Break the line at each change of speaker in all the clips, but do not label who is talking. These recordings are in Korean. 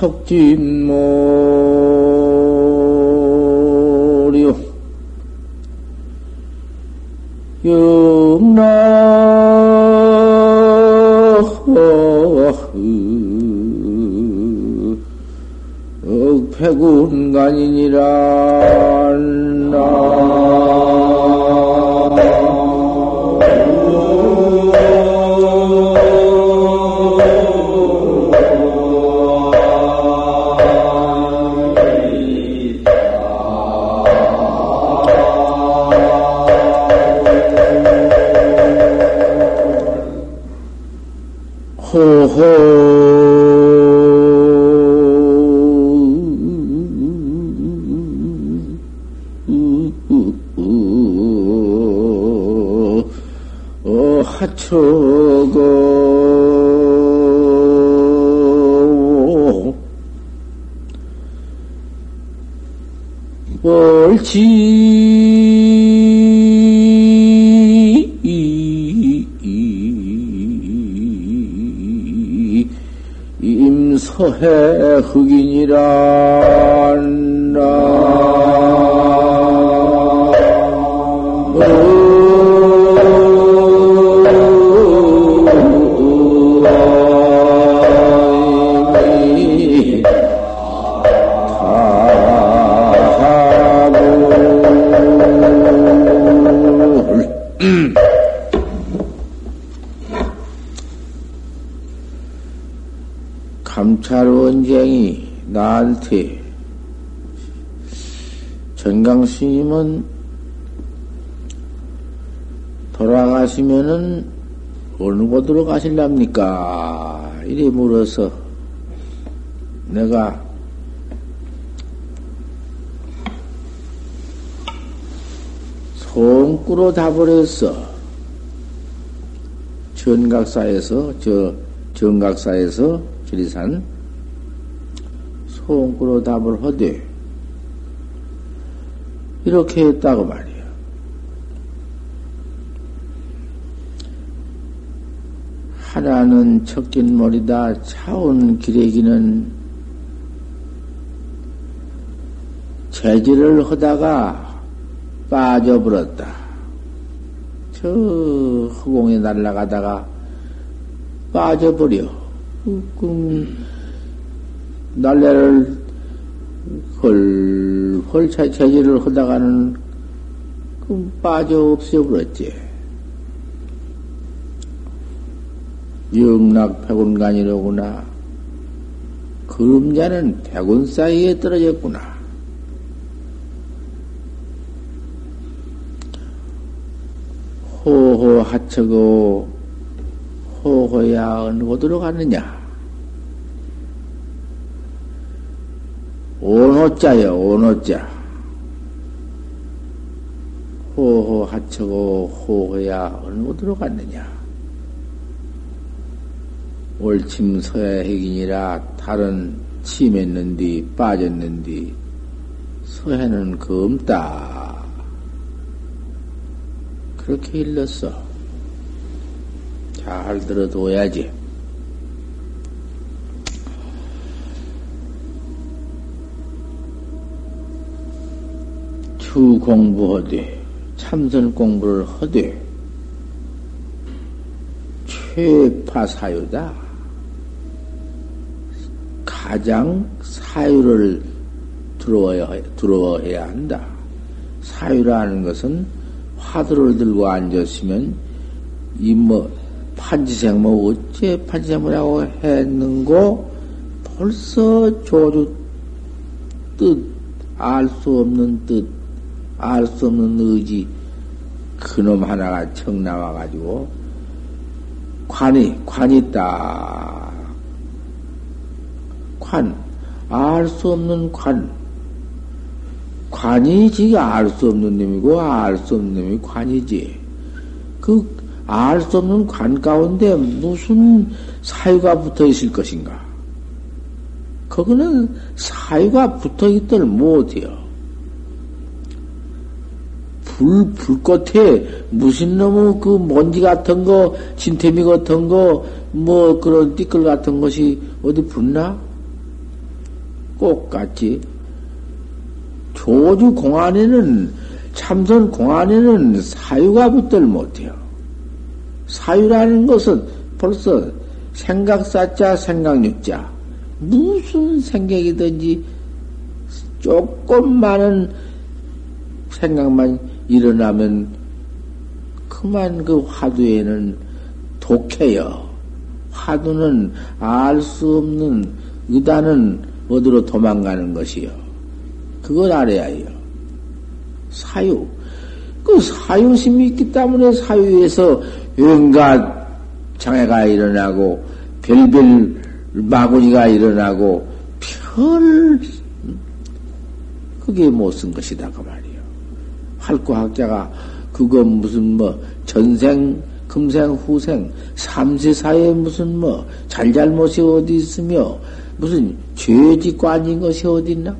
척진 백운 감찰 원쟁이 나한테 전강 스님은 돌아가시면은 어느 곳으로 가실랍니까? 이래 물어서 내가 답을 했어. 전각사에서, 저, 정각사에서 지리산 송구로 답을 하되 이렇게 했다고 말이야. 하나는 척진 머리다 차온 기레기는 재질을 하다가 빠져버렸다. 저 허공에 날아가다가 빠져버려. 그, 날래를 헐, 헐차 체질을 하다가는 그 빠져 없어버렸지. 영락 백운간이로구나. 그림자는 백운 사이에 떨어졌구나. 하처고 호호야 어느 곳으로 갔느냐? 오노자요, 오노자. 호호 하처고 호호야 어느 곳으로 갔느냐? 올침 서야 핵이니라 다른 침했는디 빠졌는디 서해는 검다. 그렇게 일렀어. 잘 들어둬야지. 추 공부하되, 참선 공부를 하되, 최파 사유다. 가장 사유를 들어야, 들어야 한다. 사유라는 것은 화두를 들고 앉았으면, 이 뭐, 판지생 뭐 어째 판지생모라고 했는고 벌써 조주 뜻 알 수 없는 뜻 알 수 없는 의지 그놈 하나가 청 나와가지고 관이 관이 있다. 관알 수 없는 관. 관이 지금 알수 없는 놈이고 알 수 없는 놈이 관이지. 그 알 수 없는 관 가운데 무슨 사유가 붙어 있을 것인가? 거기는 사유가 붙어 있들 못해요. 불, 불꽃에 무슨 놈의 그 먼지 같은 거, 진태미 같은 거, 뭐 그런 띠끌 같은 것이 어디 붙나? 똑같지. 조주 공안에는, 참선 공안에는 사유가 붙들 못해요. 사유라는 것은 벌써 생각사자, 생각육자. 무슨 생각이든지 조금 많은 생각만 일어나면 그만 그 화두에는 독해요. 화두는 알 수 없는 의단은 어디로 도망가는 것이요. 그걸 알아야 해요. 사유. 그 사유심이 있기 때문에 사유에서 온갖 장애가 일어나고 별별 마구니가 일어나고 별 그게 못 쓴 것이다 그 말. 활구학자가 그거 무슨 뭐 전생 금생 후생 삼세사에 무슨 뭐 잘잘못이 어디 있으며 무슨 죄짓고 앉은 것이 어디 있나?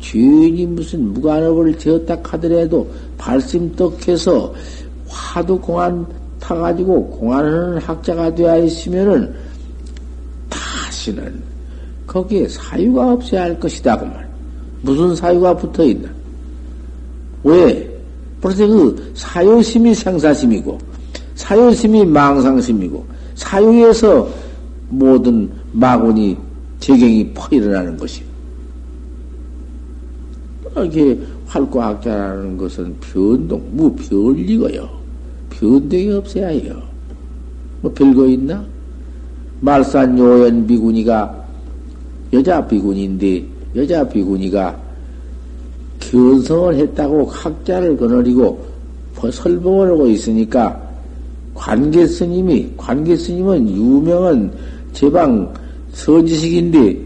죄인이 무슨 무관업을 지었다 하더라도 발심 떡해서 화두 공안 타가지고 공안하는 학자가 되어 있으면은 다시는 거기에 사유가 없어야 할 것이다 그 말. 무슨 사유가 붙어 있나? 왜? 벌써 그 사유심이 생사심이고, 사유심이 망상심이고, 사유에서 모든 마군이 재경이 퍼 일어나는 것이. 이렇게 활과학자라는 것은 변동, 무별리고요. 변동이 없어야 해요. 뭐 별거 있나? 말산 요연 비구니가 여자 비구니인데, 여자 비구니가 견성을 했다고 학자를 거느리고 설봉을 하고 있으니까 관계 스님이 관계 스님은 유명한 제방 서지식인데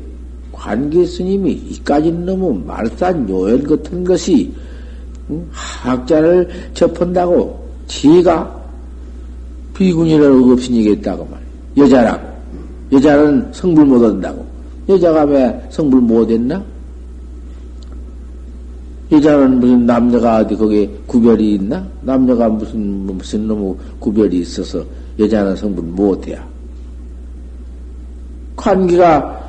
관계 스님이 이까지는 너무 말산 요연 같은 것이 학자를 접한다고 지가 비군이를 없이니겠다고 말. 여자라고 여자는 성불 못 얻는다고 여자가 왜 성불 못 했나? 여자는 무슨 남녀가 어디 거기에 구별이 있나? 남녀가 무슨 무슨 너무 구별이 있어서 여자는 성분 못해야. 관계가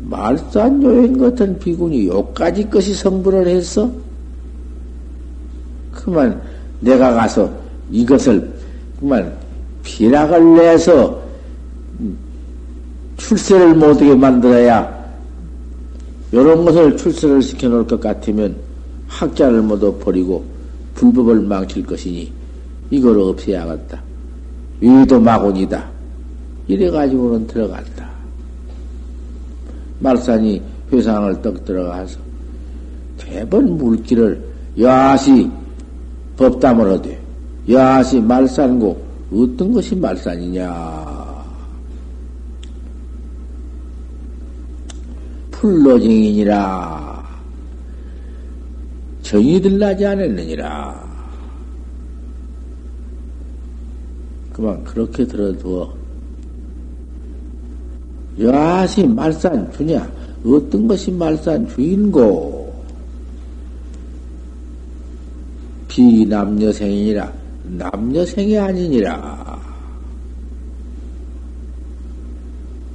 말산 요행 같은 비군이 요까지 것이 성분을 했어? 그만 내가 가서 이것을 그만 비락을 내서 출세를 못하게 만들어야 이런 것을 출세를 시켜놓을 것 같으면 학자를 모두 버리고 불법을 망칠 것이니 이걸 없애야겠다. 위도 마곤이다. 이래가지고는 들어갔다. 말산이 회상을 떡 들어가서 대번 물기를 야시 법담을 하되 야시 말산고 어떤 것이 말산이냐 풀로증이니라. 정이 들 나지 않았느니라. 그만 그렇게 들어두어. 야시 말산 주냐? 어떤 것이 말산 주인고? 비남녀생이니라. 남녀생이 아니니라.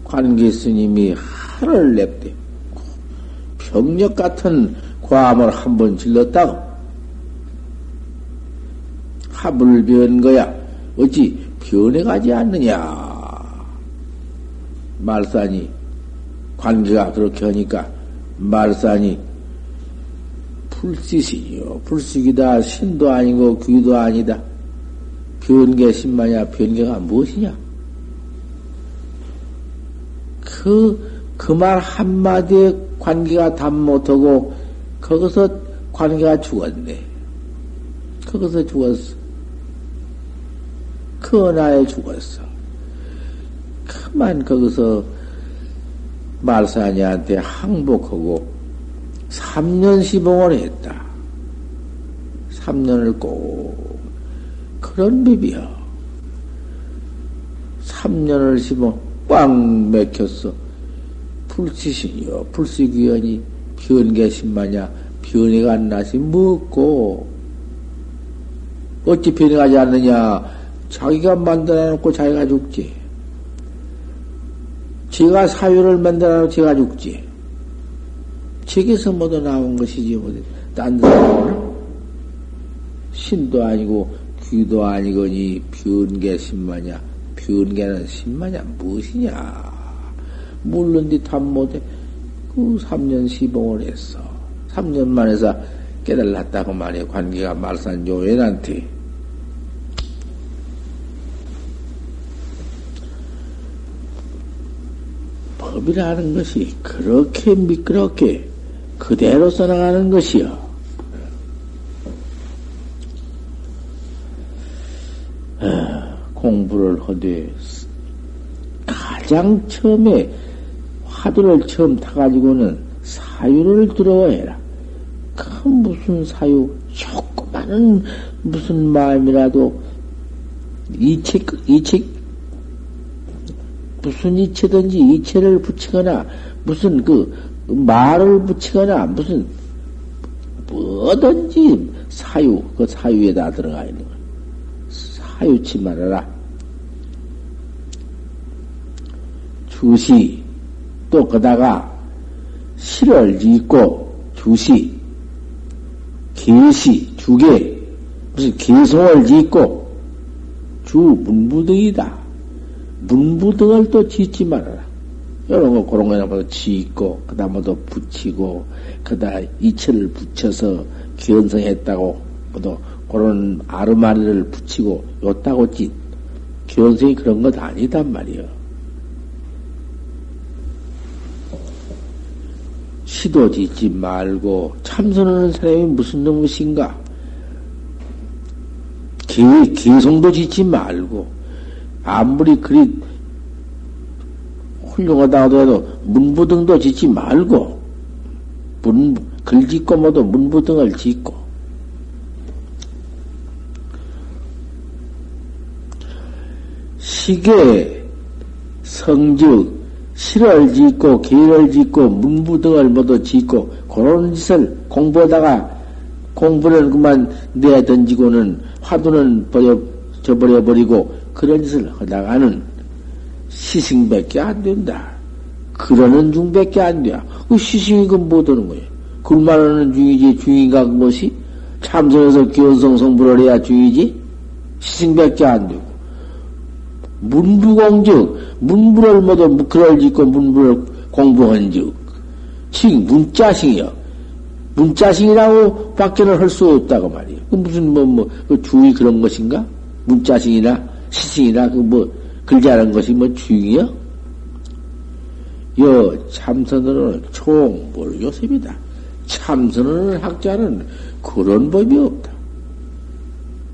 관계 스님이 하를 냅대. 병력 같은 과암을 한 번 질렀다고 합을 변 거야. 어찌 변해가지 않느냐. 말산이 관계가 그렇게 하니까 말산이 불시이요 불식이다. 신도 아니고 귀도 아니다. 변계 신마냐. 변계가 무엇이냐? 그, 그 말 한마디에 관계가 답 못하고 거기서 관계가 죽었네. 거기서 죽었어. 그 나에 죽었어. 그만 거기서 말사니한테 항복하고 3년 시봉을 했다. 3년을 꼭 그런 비비야. 3년을 시봉 꽉 맥혔어. 불치신이요. 불식위원이 변개신마냐 변해가 안 나시 먹고 어찌 변해가지 않느냐 자기가 만들어 놓고 자기가 죽지 제가 사유를 만들어 놓고 제가 죽지 책에서 모두 나온 것이지 뭐딴 데서 신도 아니고 귀도 아니거니 변개 신마냐? 변개는 신마냐? 무엇이냐? 물론 뒤탐 못해. 그 3년 시봉을 했어. 3년 만에서 깨달았다고 말해. 관계가 말산 요인한테. 법이라는 것이 그렇게 미끄럽게 그대로 써나가는 것이요. 어, 공부를 하되 가장 처음에 화두를 처음 타가지고는 사유를 들어야 그 무슨 사유, 조그마한 무슨 마음이라도 이체, 이체, 무슨 이체든지 이체를 붙이거나 무슨 그 말을 붙이거나 무슨 뭐든지 사유, 그 사유에다 들어가 있는 거야. 사유치 말아라. 주시, 또 그다가 실을 짓고 주시, 계시, 주계, 무슨 계송을 짓고 주 문부등이다. 문부등을 또 짓지 말아라. 이런 거, 그런 거나 뭐 짓고, 그 다음 뭐또 붙이고, 그 다음 이체를 붙여서 견성했다고, 뭐또 그런 아르마리를 붙이고, 요따고 짓. 견성이 그런 것 아니단 말이요. 시도 짓지 말고, 참선하는 사람이 무슨 놈이신가? 기, 기성도 짓지 말고, 아무리 그리 훌륭하다 하더라도 문부등도 짓지 말고, 문, 글 짓고 모두 문부등을 짓고, 시계, 성즉, 실을 짓고, 계를 짓고, 문부등을 모두 짓고, 그런 짓을 공부하다가 공부는 그만 내던지고는 화두는 버려, 저버려버리고, 그런 짓을 하다가는 시승밖에 안 된다. 그러는 중밖에 안 돼. 그 시승이 그건 못 하는 거예요. 글만 하는 중이지, 중인가 그것이? 참선해서 기원성 성불을 해야 중이지? 시승밖에 안 되고. 문부공즉, 문부를 모두 그럴 짓고 문부를 공부한 즉, 칭, 문자싱이요. 문자싱이라고 밖에는 할 수 없다고 말이에요. 그 무슨, 뭐, 뭐, 그 주의 그런 것인가? 문자싱이나 시승이나 그 뭐, 글자라는 것이 뭐 중이요? 여 참선은 총물 요셉이다. 참선하는 학자는 그런 법이 없다.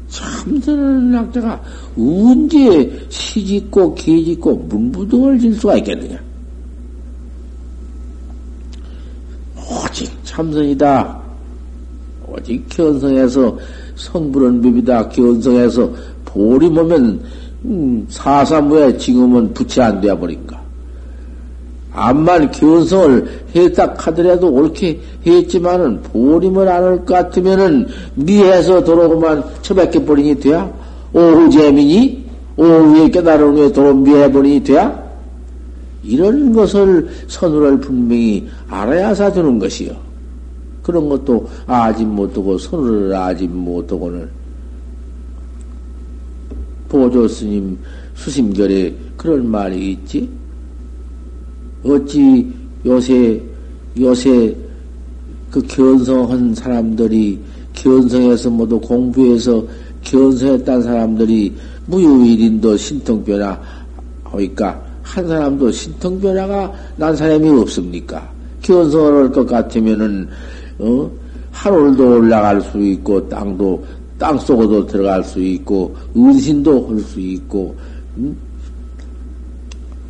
참선하는 학자가 언제 시짓고 기짓고 문부등을 질 수가 있겠느냐? 오직 참선이다. 오직 견성해서 성불은 법이다. 견성해서 보리 보면 음, 사사무에 지금은 부채 안 되어 버린가. 암만 견성을 했다 하더라도 옳게 했지만은 보림을 안 할 것 같으면은 미해서 도로고만 처박혀 버리니 돼야? 오후 재민이? 오후에 깨달은 후에 도로 미해 버리니 돼야? 이런 것을 선우를 분명히 알아야 사주는 것이요. 그런 것도 아직 못하고 선우를 아직 못하고는 보조 스님 수심결에 그런 말이 있지? 어찌 요새, 요새 그 견성한 사람들이 견성해서 모두 공부해서 견성했단 사람들이 무유일인도 신통변화 하니까 한 사람도 신통변화가 난 사람이 없습니까? 견성을 할 것 같으면은, 어? 하늘도 올라갈 수 있고, 땅도, 땅 속으로 들어갈 수 있고, 은신도 할 수 있고, 음?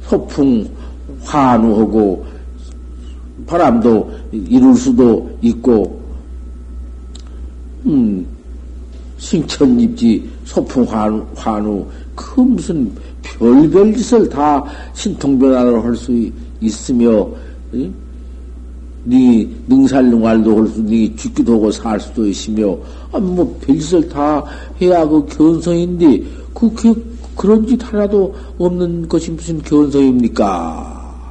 소풍, 환우하고 바람도 이룰 수도 있고, 음, 승천입지, 소풍 환우, 환우, 그 무슨 별별 짓을 다 신통변화를 할 수 있으며, 네 능살능활도 할 수, 네 죽기도 하고 살 수도 있으며, 아, 뭐, 별짓을 다 해야 그 견성인데, 그, 그, 그런 짓 하나도 없는 것이 무슨 견성입니까?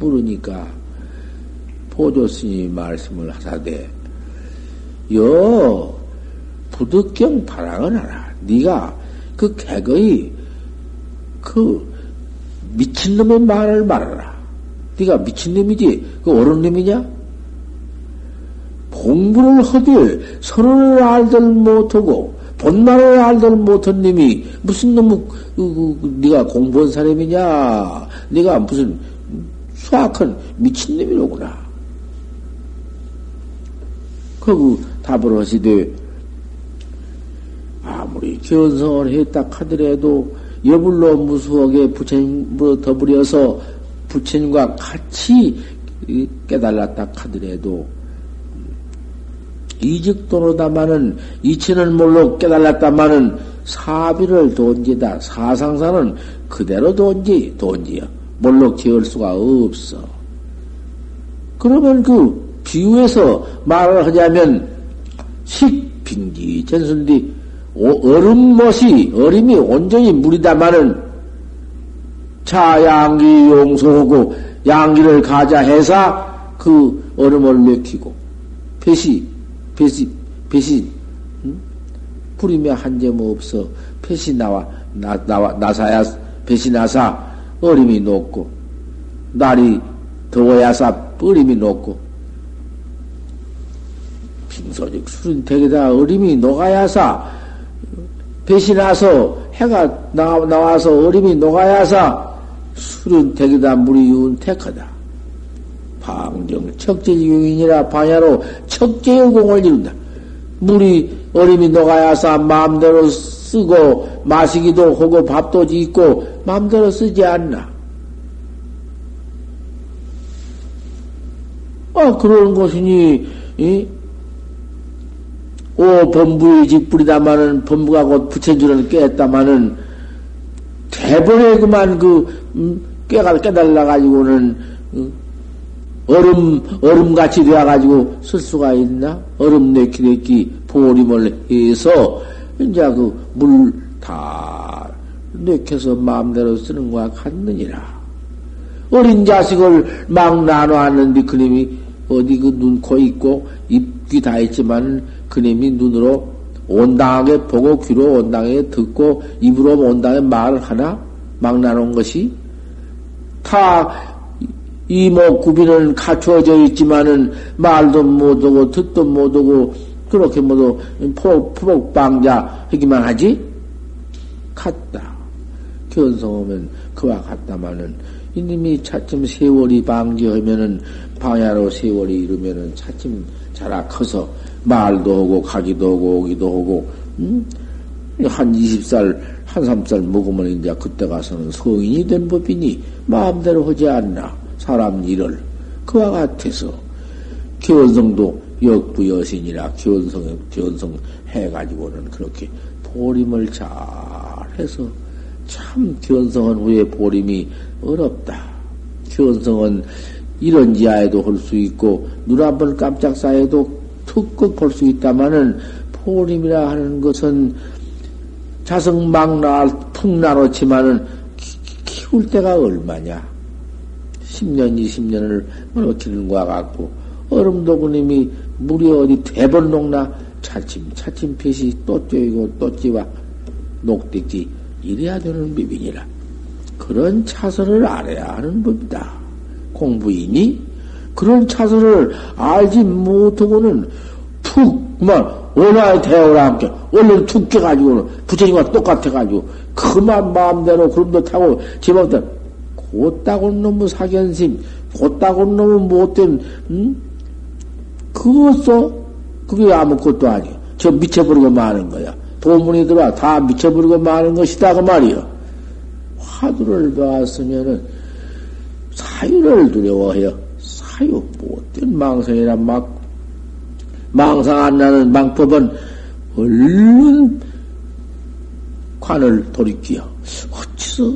모르니까, 보조스님이 말씀을 하사대, 여, 부득경 바랑을 하라. 네가 그 개거의 그 미친놈의 말을 말하라. 네가 미친놈이지? 그 옳은 놈이냐? 공부를 하되 서로를 알들 못하고 본말을 알들 못한 놈이 무슨 놈의 그, 그, 그, 네가 공부한 사람이냐? 네가 무슨 수학한 미친 놈이로구나. 그 답을 하시되 아무리 견성을 했다 하더라도 여불로 무수하게 부처님으로 더불여서 부처님과 같이 깨달았다 하더라도 이직도로다마는 이치는 몰로 깨달았다마는 사비를 돈지다 사상사는 그대로 돈지 돈지야 몰로 지을 수가 없어. 그러면 그 비유해서 말을 하자면 식빙지 전순디 얼음못이 얼음이 온전히 물이다마는 자양기 용서하고 양기를 가자 해서 그 얼음을 맥히고 배시 배시 배시 응? 뿌리며 한점 없어 배시 나와 나 나와 나사야 배시 나사 얼음이 녹고 날이 더워야사 얼음이 녹고 빙소직 술은 대개다 얼음이 녹아야사 배시 나서 해가 나, 나와서 얼음이 녹아야사 술은 택이다 물이 윤택하다. 방정 척제유인이라 반야로 척제의 공을 이룬다. 물이 얼음이 녹아야사 마음대로 쓰고 마시기도 하고 밥도 짓고 마음대로 쓰지 않나. 아 그런 것이니 이? 오 범부의 직불이다마는 범부가 곧 부처줄을 깼다마는 대본에 그만 그 음, 깨달 깨달라 가지고는 음, 얼음 얼음같이 되어 가지고 쓸 수가 있나? 얼음 내키 내키 보림을 해서 이제 그 물 다 내켜서 마음대로 쓰는 거와 같느니라. 어린 자식을 막 나눠왔는데 그님이 어디 그 눈, 코 있고 입귀 다 있지만 그님이 눈으로 온당하게 보고 귀로 온당하게 듣고 입으로 온당하게 말을 하나 막 나눈 것이 다 이목 구비는 갖추어져 있지만은 말도 못하고 듣도 못하고 그렇게 모두 포복방자 하기만 하지 같다. 견성하면 그와 같다마는 이님이 차츰 세월이 방지하면은 방야로 세월이 이르면은 차츰 자라 커서 말도 하고 가기도 하고 오기도 하고 음? 한 20살 한 3살 먹으면 이제 그때 가서는 성인이 된 법이니 마음대로 하지 않나 사람 일을 그와 같아서 견성도 역부 여신이라 견성 견성 해가지고는 그렇게 보림을 잘 해서 참 견성은 후에 보림이 어렵다. 견성은 이런 지하에도 할 수 있고 눈 한 번 깜짝 사에도 툭툭 볼 수 있다마는 보림이라 하는 것은 자성망나 풍나놓지만은 키울 때가 얼마냐? 10년, 20년을 뭐 키는 거와 같고 얼음도 그님이 물이 어디 대번 녹나 차츰 차츰 빛이 또 쬐이고 또 찌와 녹듯이 이래야 되는 법이니라. 그런 차선을 알아야 하는 법이다. 공부이니 그런 차선을 알지 못하고는 푹 그만 원화의 대오와 함께 얼른 툭 깨가지고는 부처님과 똑같아가지고 그만 마음대로 그럼도 타고 제법들 곧다곤 놈의 사견심 곧다곤 놈의 못된 음? 그것도 그게 아무것도 아니야. 저 미쳐버리고 마는 거야. 도문이 들어와 다 미쳐버리고 마는 것이다 그 말이야. 화두를 배웠으면은 사유를 두려워해요. 사유 못된 망상이란 막 망상 안 나는 망법은 얼른 관을 돌이키어 어찌서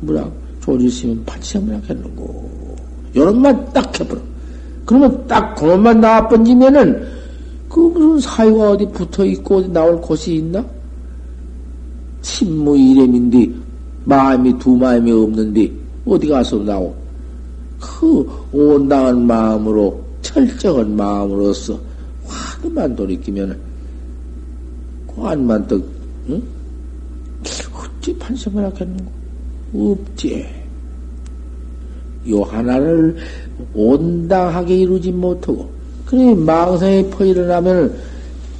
뭐라 조지시면 파치장문학 했는고 요런만 딱 해버려. 그러면 딱 그것만 나와 번지면은 그 무슨 사유가 어디 붙어 있고 어디 나올 곳이 있나? 침무 이렘인데 마음이 두 마음이 없는데 어디 가서 나오? 그 온당한 마음으로 철저한 마음으로서 화두만 돌이키면 관만 떡 응? 어찌 판심을 하겠는고? 없지. 요 하나를 온당하게 이루지 못하고, 그래, 망상에 퍼 일어나면,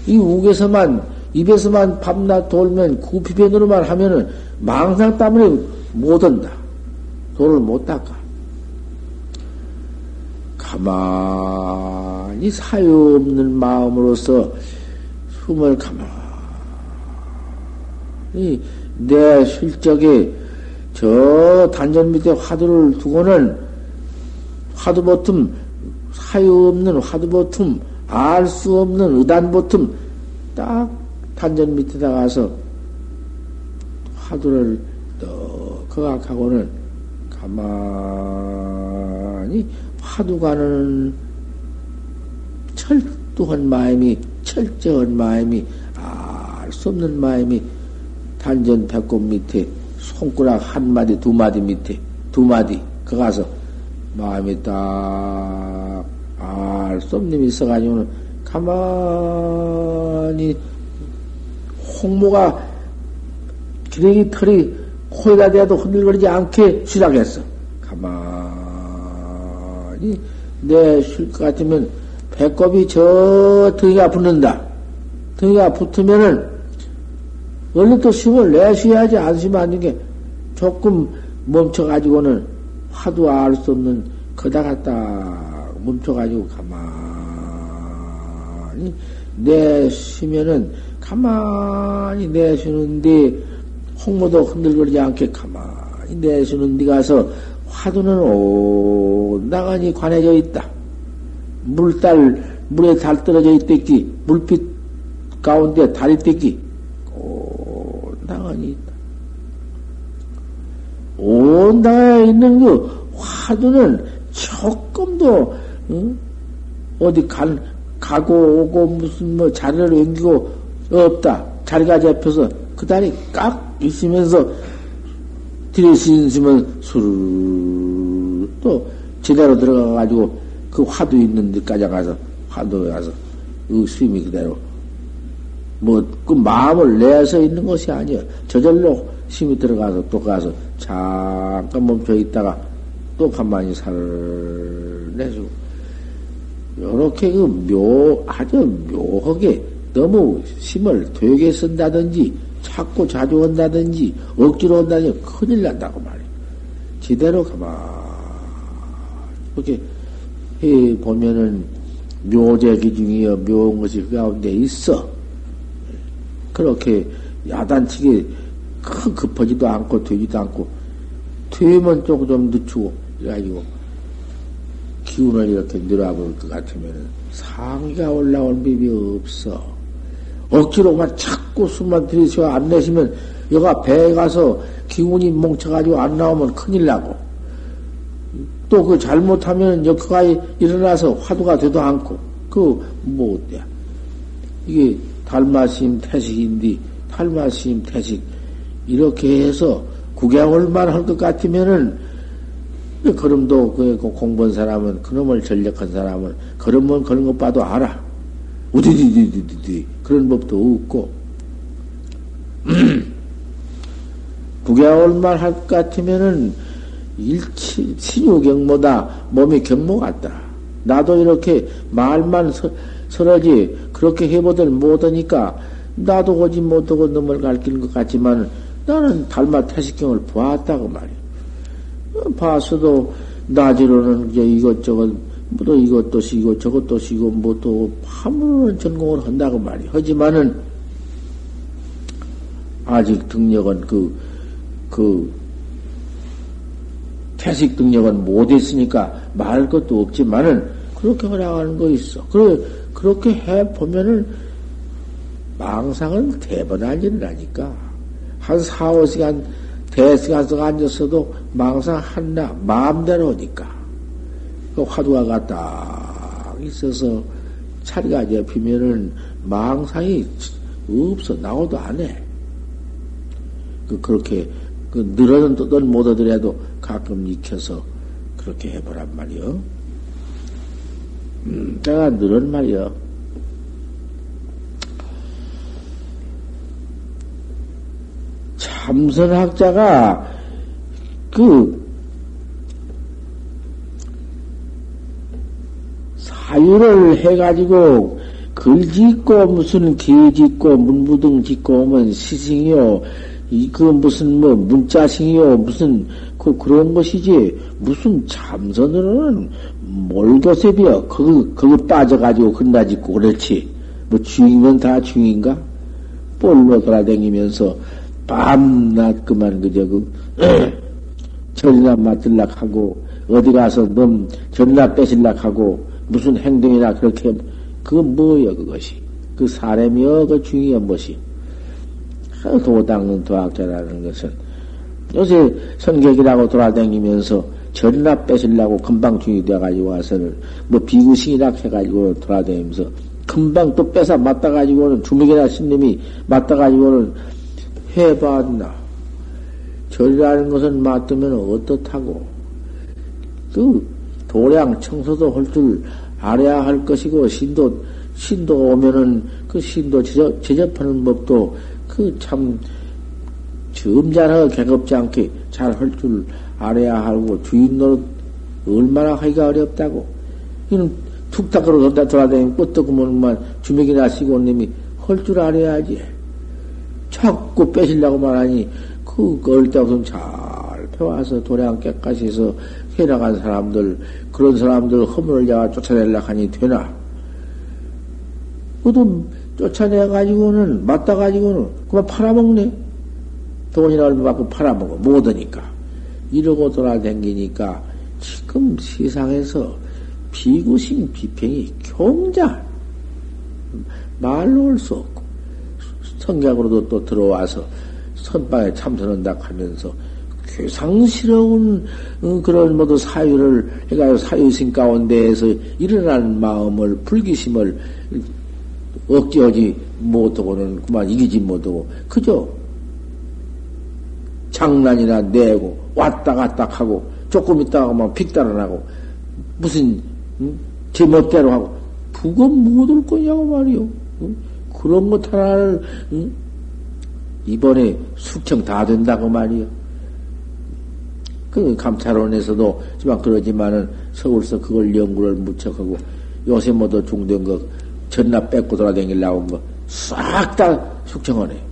이 우에서만, 입에서만 밤낮 돌면, 구피변으로만 하면은, 망상 때문에 못 온다. 돌을 못 닦아. 가만 히 사유 없는 마음으로서 숨을 가만히 내 실적에 저 단전 밑에 화두를 두고는 화두 버틈, 사유 없는 화두 버틈, 알 수 없는 의단 버틈, 딱 단전 밑에다 가서 화두를 떡 거각하고는 가만히 화두가는 철두한 마음이, 철저한 마음이, 알 수 없는 마음이 단전 배꼽 밑에 손가락 한 마디, 두 마디 밑에, 두 마디, 그 가서 마음이 딱, 알 수 없는 놈이 있어가지고는 가만히 홍모가 기레기 털이 코에다 대도 흔들거리지 않게 시작했어. 가만히 내 쉴 것 같으면 배꼽이 저 등이가 붙는다. 등이가 붙으면은 얼른 또 힘을 내쉬어야지 안 쉬면 안 되는 게 조금 멈춰가지고는 화도 알 수 없는 거다 갔다 멈춰가지고 가만히 내쉬면은 가만히 내쉬는데 홍모도 흔들거리지 않게 가만히 내쉬는 데 가서 화두는 온당하니 관해져 있다. 물달, 물에 달 떨어져 있댔기, 물빛 가운데 달이 댔기, 온당하니 있다. 온당에 있는 그 화두는 조금도, 응? 어디 간, 가고 오고 무슨 뭐 자리를 옮기고 없다. 자리가 잡혀서 그 다리 깍 있으면서 들이쉬시면 술을 또 제대로 들어가가지고 그 화두 있는 데까지 가서 화두에 가서 그 스님이 그대로 뭐 그 마음을 내서 있는 것이 아니야. 저절로 힘이 들어가서 또 가서 잠깐 멈춰 있다가 또 가만히 살을 내주고 요렇게 그 묘, 아주 묘하게 너무 힘을 되게 쓴다든지 자꾸 자주 온다든지 억지로 온다든지 큰일 난다고 말이야. 지대로 가만 이렇게 해 보면은 묘제 기중이여 묘한 것이 그 가운데 있어. 그렇게 야단치게 큰 급하지도 않고 되지도 않고 되면 조금 좀 늦추고 그래가지고 기운을 이렇게 늘어볼 것 같으면 상기가 올라올 법이 없어. 억지로만 자꾸 숨만 들이쉬어 안 내시면 여가 배에 가서 기운이 뭉쳐가지고 안 나오면 큰일 나고 또 그 잘못하면 역가 일어나서 화두가 되도 않고 그뭐 어때? 이게 달마심 태식인데 달마심 태식 이렇게 해서 구경을만 할 것 같으면은 그럼도 그 공부한 사람은 그놈을 전력한 사람은 그러면 그런 것 봐도 알아. 우디디디디디 그런 법도 없고 구경을만 할 것 같으면은 일치 신유경모다 몸이 경모 같다. 나도 이렇게 말만 서, 서러지 그렇게 해보들 못하니까 나도 오지 못하고 놈을 가르치는 것 같지만 나는 달마 태식경을 보았다고 말이야. 봤어도 낮으로는 이제 이것저것 뭐또 이것도 시고 저것도 시고 뭐또 파문으로는 전공을 한다고 말이야. 하지만은 아직 등력은 그, 그, 태식 등력은 못했으니까 말할 것도 없지만은 그렇게 허락하는 거 있어. 그래, 그렇게 해 보면은 망상은 대번할 일이라니까. 한 4, 5시간 대시간서 앉았어도 망상 한나 마음대로 오니까 그 화두가 딱 있어서 차리가 잡히면은 망상이 없어 나오도 안 해. 그 그렇게 그 늘어는 못 얻으려도 가끔 익혀서 그렇게 해보란 말이요. 음, 내가 늘은 말이요. 참선학자가 그 사유를 해가지고 글 짓고 무슨 개 짓고 문무등 짓고 오면 시승이요. 그 무슨 뭐 문자승이요. 무슨 그 그런 것이지. 무슨 참선으로는 몰교셉이요. 그거 그거 빠져가지고 끝나 짓고 그렇지. 뭐 중이면 다 중인가? 볼로 돌아다니면서 밤낮 그만 그저 그 절이나 맡들락 하고 어디 가서 넌 절이나 뺏을락 하고 무슨 행동이나 그렇게 그거 뭐여 그것이 그 사람이여 그 중이여 무엇이 도당은 도학자라는 것은 요새 선객이라고 돌아다니면서 절이나 뺏으려고 금방 중이 되어가지고 와서는 뭐 비구신이라 해가지고 돌아다니면서 금방 또 뺏어 맞다가지고는 주먹이나 신님이 맞다가지고는 해봤나. 절이라는 것은 맞으면 어떻다고. 그 도량 청소도 할 줄 알아야 할 것이고, 신도, 신도 오면은 그 신도 제접, 제접하는 법도 그 참, 점잖하게 개겁지 않게 잘 할 줄 알아야 하고, 주인 노릇 얼마나 하기가 어렵다고. 이는 툭탁으로 돌아다니면 끄떡구멍만 주먹이나 시고 님이 할 줄 알아야지. 자꾸 빼시려고 말 하니 그 얼때없음 잘 배워서 도량 깨까지 해서 해나간 사람들 그런 사람들 허물을 잡아 쫓아내려고 하니 되나? 그도 쫓아내 가지고는 맞다 가지고는 그만 팔아먹네. 돈이나 얼마 받고 팔아먹어. 못하니까. 이러고 돌아다니니까 지금 세상에서 비구심 비평이 경자 말로 할수 없고 성경으로도 또 들어와서 선방에 참선한다 하면서 괴상스러운 어, 그런 모두 사유를 해가지고 사유심 가운데에서 일어나는 마음을 불기심을 억제하지 못하고는 그만 이기지 못하고 그저 장난이나 내고 왔다 갔다 하고 조금 있다가 막 픽달아나고 무슨 응? 제멋대로 하고 그건 못올 거냐고 말이요. 응? 그런 것 하나를 응? 이번에 숙청 다 된다고 말이요. 그 감찰원에서도 지만 그러지만은 서울서 그걸 연구를 무척 하고 요새 뭐도 중된 거 전나 뺏고 돌아다니려 나온 거 싹 다 숙청하네.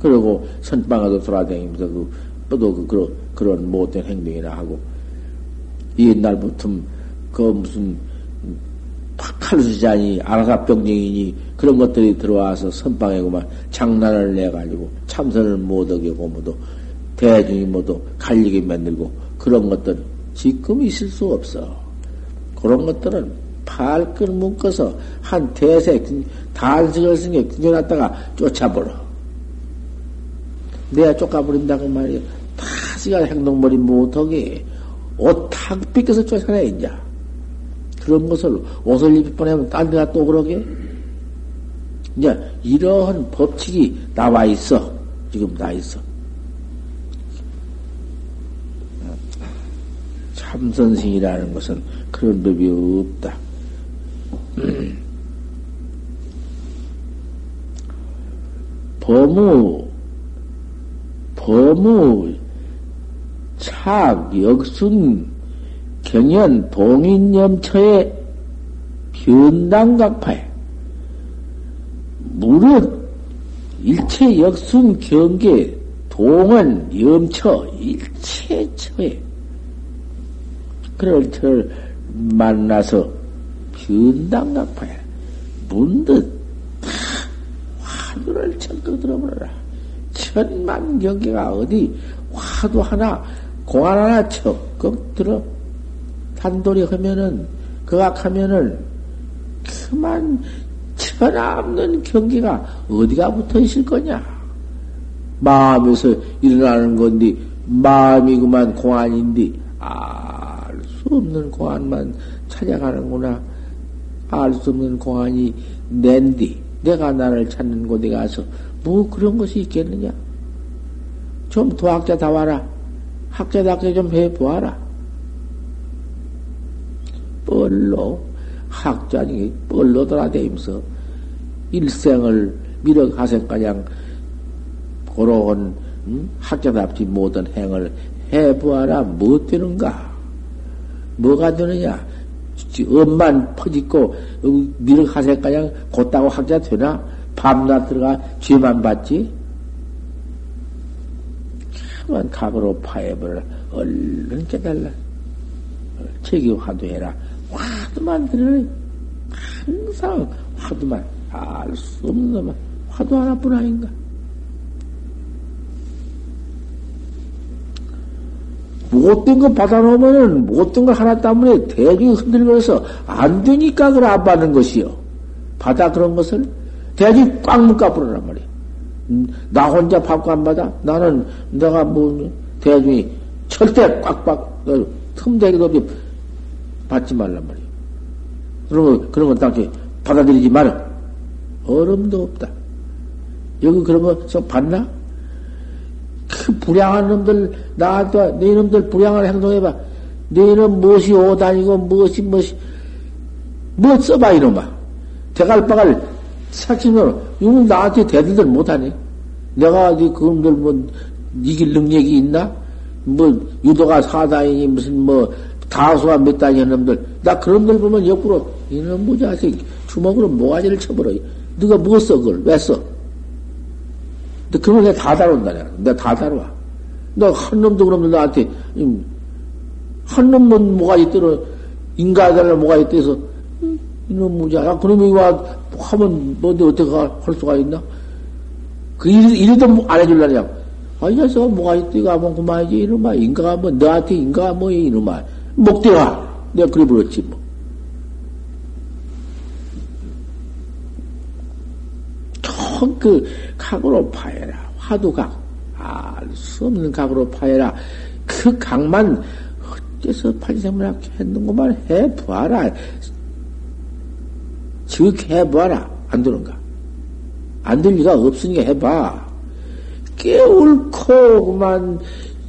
그리고 선방에도 돌아다니면서 그, 또 그, 그런, 그런 못된 행동이나 하고 옛날부터 그 무슨 칼수자니 아라사병쟁이니 그런 것들이 들어와서 선방에 그만 장난을 내가지고 참선을 못하게 고모도 대중이 모두 갈리게 만들고 그런 것들 지금 있을 수 없어. 그런 것들은 팔끈 묶어서 한 대세 단식을 쓴게 균져놨다가 쫓아버려. 내가 쫓아버린다고 말이야. 다시가 행동머리 못하게 옷탁 삐껴서 쫓아내, 이제. 그런 것을 옷을 입을 뻔하면 딴 데가 또 그러게? 이제 이러한 법칙이 나와 있어. 지금 나 있어. 참선생이라는 것은 그런 법이 없다. 범우, 범우, 착, 역순, 경연, 동인염처의 변당각파에 무릇 일체 역순 경계 동은 염처 일체 처에 그럴 를 만나서 변당각파에 문득 화두를 적극 들어버려라. 천만 경계가 어디 화두 하나 공안 하나 적극 들어 단돌이 하면은 그악하면은 그만 천하 없는 경계가 어디가 붙어 있을 거냐? 마음에서 일어나는 건데 마음이 그만 공안인데 알수 없는 공안만 찾아가는구나. 알 수 없는 공안이 낸디. 내가 나를 찾는 곳에 가서 뭐 그런 것이 있겠느냐? 좀 도학자 다 와라. 학자답게 좀 해보아라. 뻘로, 학자니 뻘로 돌아다니면서 일생을 밀어가생가량 고로운 음? 학자답지 못한 행을 해보아라. 뭐 되는가? 뭐가 되느냐? 엄만 퍼짓고 밀어가생가량 곧다고 학자 되나? 밤낮 들어가 죄만 받지? 그만 각으로 파해버려. 얼른 깨달라. 책이 화두해라. 화두만 들으니 항상 화두만 알 수 없는 놈만 화두 하나뿐 아닌가. 못된 거 받아놓으면은 못된 거 하나 때문에 대중이 흔들면서 안 되니까 그걸 안 받는 것이요. 받아 그런 것을 대중이 꽉 묶어버리란 말이야. 나 혼자 받고 안 받아? 나는 내가 뭐 대중이 절대 꽉꽉 틈대기도 없이 받지 말란 말이야. 그런 거 그런 거딱 받아들이지 마라. 얼음도 없다. 여기 그런 거서 봤나? 그 불량한 놈들 나한테 네 놈들 불량한 행동해봐. 너희는 무엇이 오다니고 무엇이 무엇이 뭐 써봐 이놈아. 대갈박을 삭심으로 이건 나한테 대들들 못하네. 내가 어디 그놈들 뭐 이길 능력이 있나? 뭐 유도가 사다이니 무슨 뭐 다수가 몇 단위 놈들 나 그런 놈들 보면 옆으로 이놈 무자식 주먹으로 모가지를 쳐버려. 네가 뭐 써 그걸 왜 써? 너 그걸 내가 다 다룬다 내가 내가 다 다뤄와. 너한 놈도 그러면 나한테 한 놈은 모가지 떠러 인가자를 모가지 떠서 이놈 무자. 야 그놈이 와 하면 뭔데 어떻게 할 수가 있나? 그 일, 이래도 뭐안 해줄라냐? 아, 이 녀석아, 뭐가 있디가 뭐 그만이지, 이놈아. 인가가 뭐, 너한테 인가가 뭐, 이놈아. 목대화. 내가 그래 버렸지, 뭐. 그 각으로 파해라. 화두각. 알 수 없는 각으로 파해라. 그 각만 어째서 판생문학 했는구만 해봐라. 즉 해봐라. 안 되는가? 안 될 리가 없으니까 해봐. 깨울코, 그만,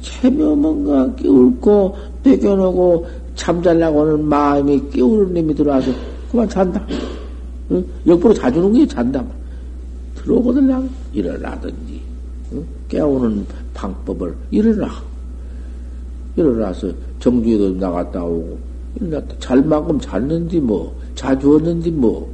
채며 뭔가 깨울고, 뺏겨놓고, 잠잘라고 하는 마음이 깨우는 놈이 들어와서, 그만 잔다. 응? 역부로 자주는 게 잔다. 들어오거든, 일어나든지, 응? 깨우는 방법을 일어나. 일어나서 정주에도 나갔다 오고, 일어났다. 잘 만큼 잤는지 뭐, 자주 왔는지 뭐,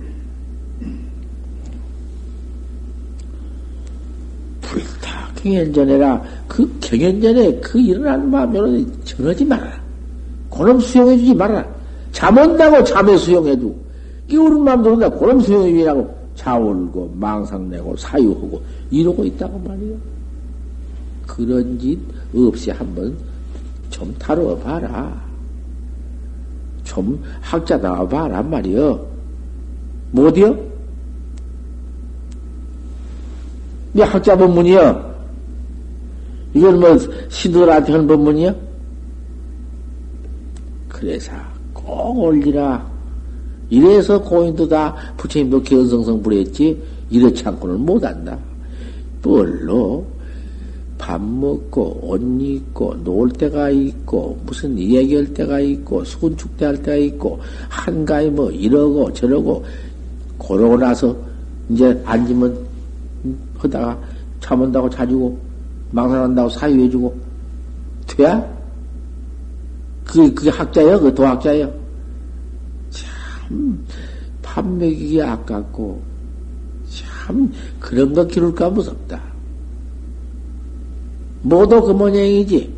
불타 경연전에라 그 경연전에 그 일어나는 마음으로 전하지 말아라. 그놈 수용해주지 말아라. 잠 온다고 잠에 수용해도 끼우는 마음 들어온다 그놈 수용해주라고 자울고 망상내고 사유하고 이러고 있다고 말이요. 그런 짓 없이 한번 좀 다뤄봐라. 좀 학자 나와봐라 말이요. 못이요? 이 학자 법문이요? 이건 뭐, 신도들한테 하는 법문이요? 그래서 꼭 올리라. 이래서 고인도 다 부처님도 견성성 부렸지, 이렇지 않고는 못한다. 뭘로? 밥 먹고, 옷 입고, 놀 때가 있고, 무슨 얘기할 때가 있고, 순축대 할 때가 있고, 한가위 뭐 이러고 저러고, 그러고 나서 이제 앉으면 하다가 참은다고 자주고 망상한다고 사유해주고 돼야? 그게, 그게 학자예요? 그 도학자예요? 참, 밥 먹이기 아깝고, 참, 그런 거 기를까 무섭다. 모두 그 모양이지.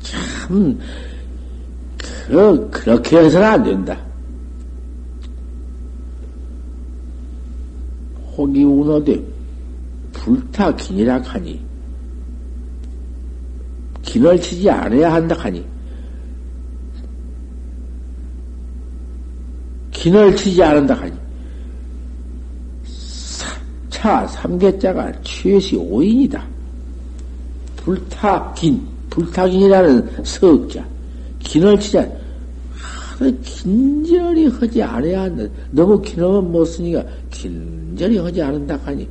참, 그, 그렇게 해서는 안 된다. 혹이 운어되 불타 기니라 하니 기을 치지 않아야 한다 하니 기을 치지 않는다 하니 차 삼계자가 최시 오인이다. 불타 긴 불타긴이라는 석자, 긴을 치자, 하도 긴절히 하지 않아야 한다. 너무 긴하면 못 쓰니까 긴절히 하지 않는다 하니.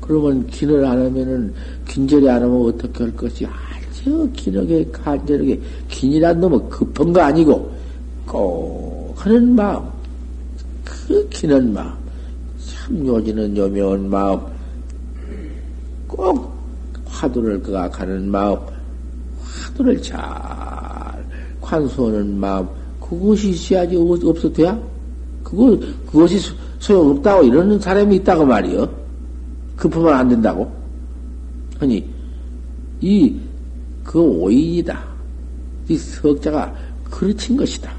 그러면 긴을 안 하면은, 긴절히 안 하면 어떻게 할 것이 아주 긴하게, 간절하게, 긴이란 놈은 급한 거 아니고, 꼭 하는 마음, 그 기는 마음, 참 요지는 요명한 마음, 꼭 화두를 그가 가는 마음, 화두를 잘 관수하는 마음, 그것이 있어야지 없어 돼야? 그거, 그것이 소용없다고 이러는 사람이 있다고 말이요. 급하면 안 된다고. 아니, 이, 그 오인이다. 이 석자가 그르친 것이다.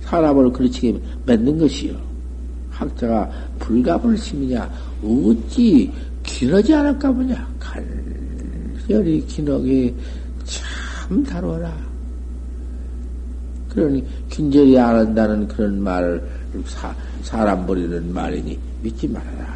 사람을 그르치게 만든 것이요. 학자가 불가불 심이냐, 어찌 기너지 않을까 보냐. 간절히 기너게 참 다뤄라. 그러니, 긴절히 안 한다는 그런 말을 사, 사람 버리는 말이니 믿지 말아라.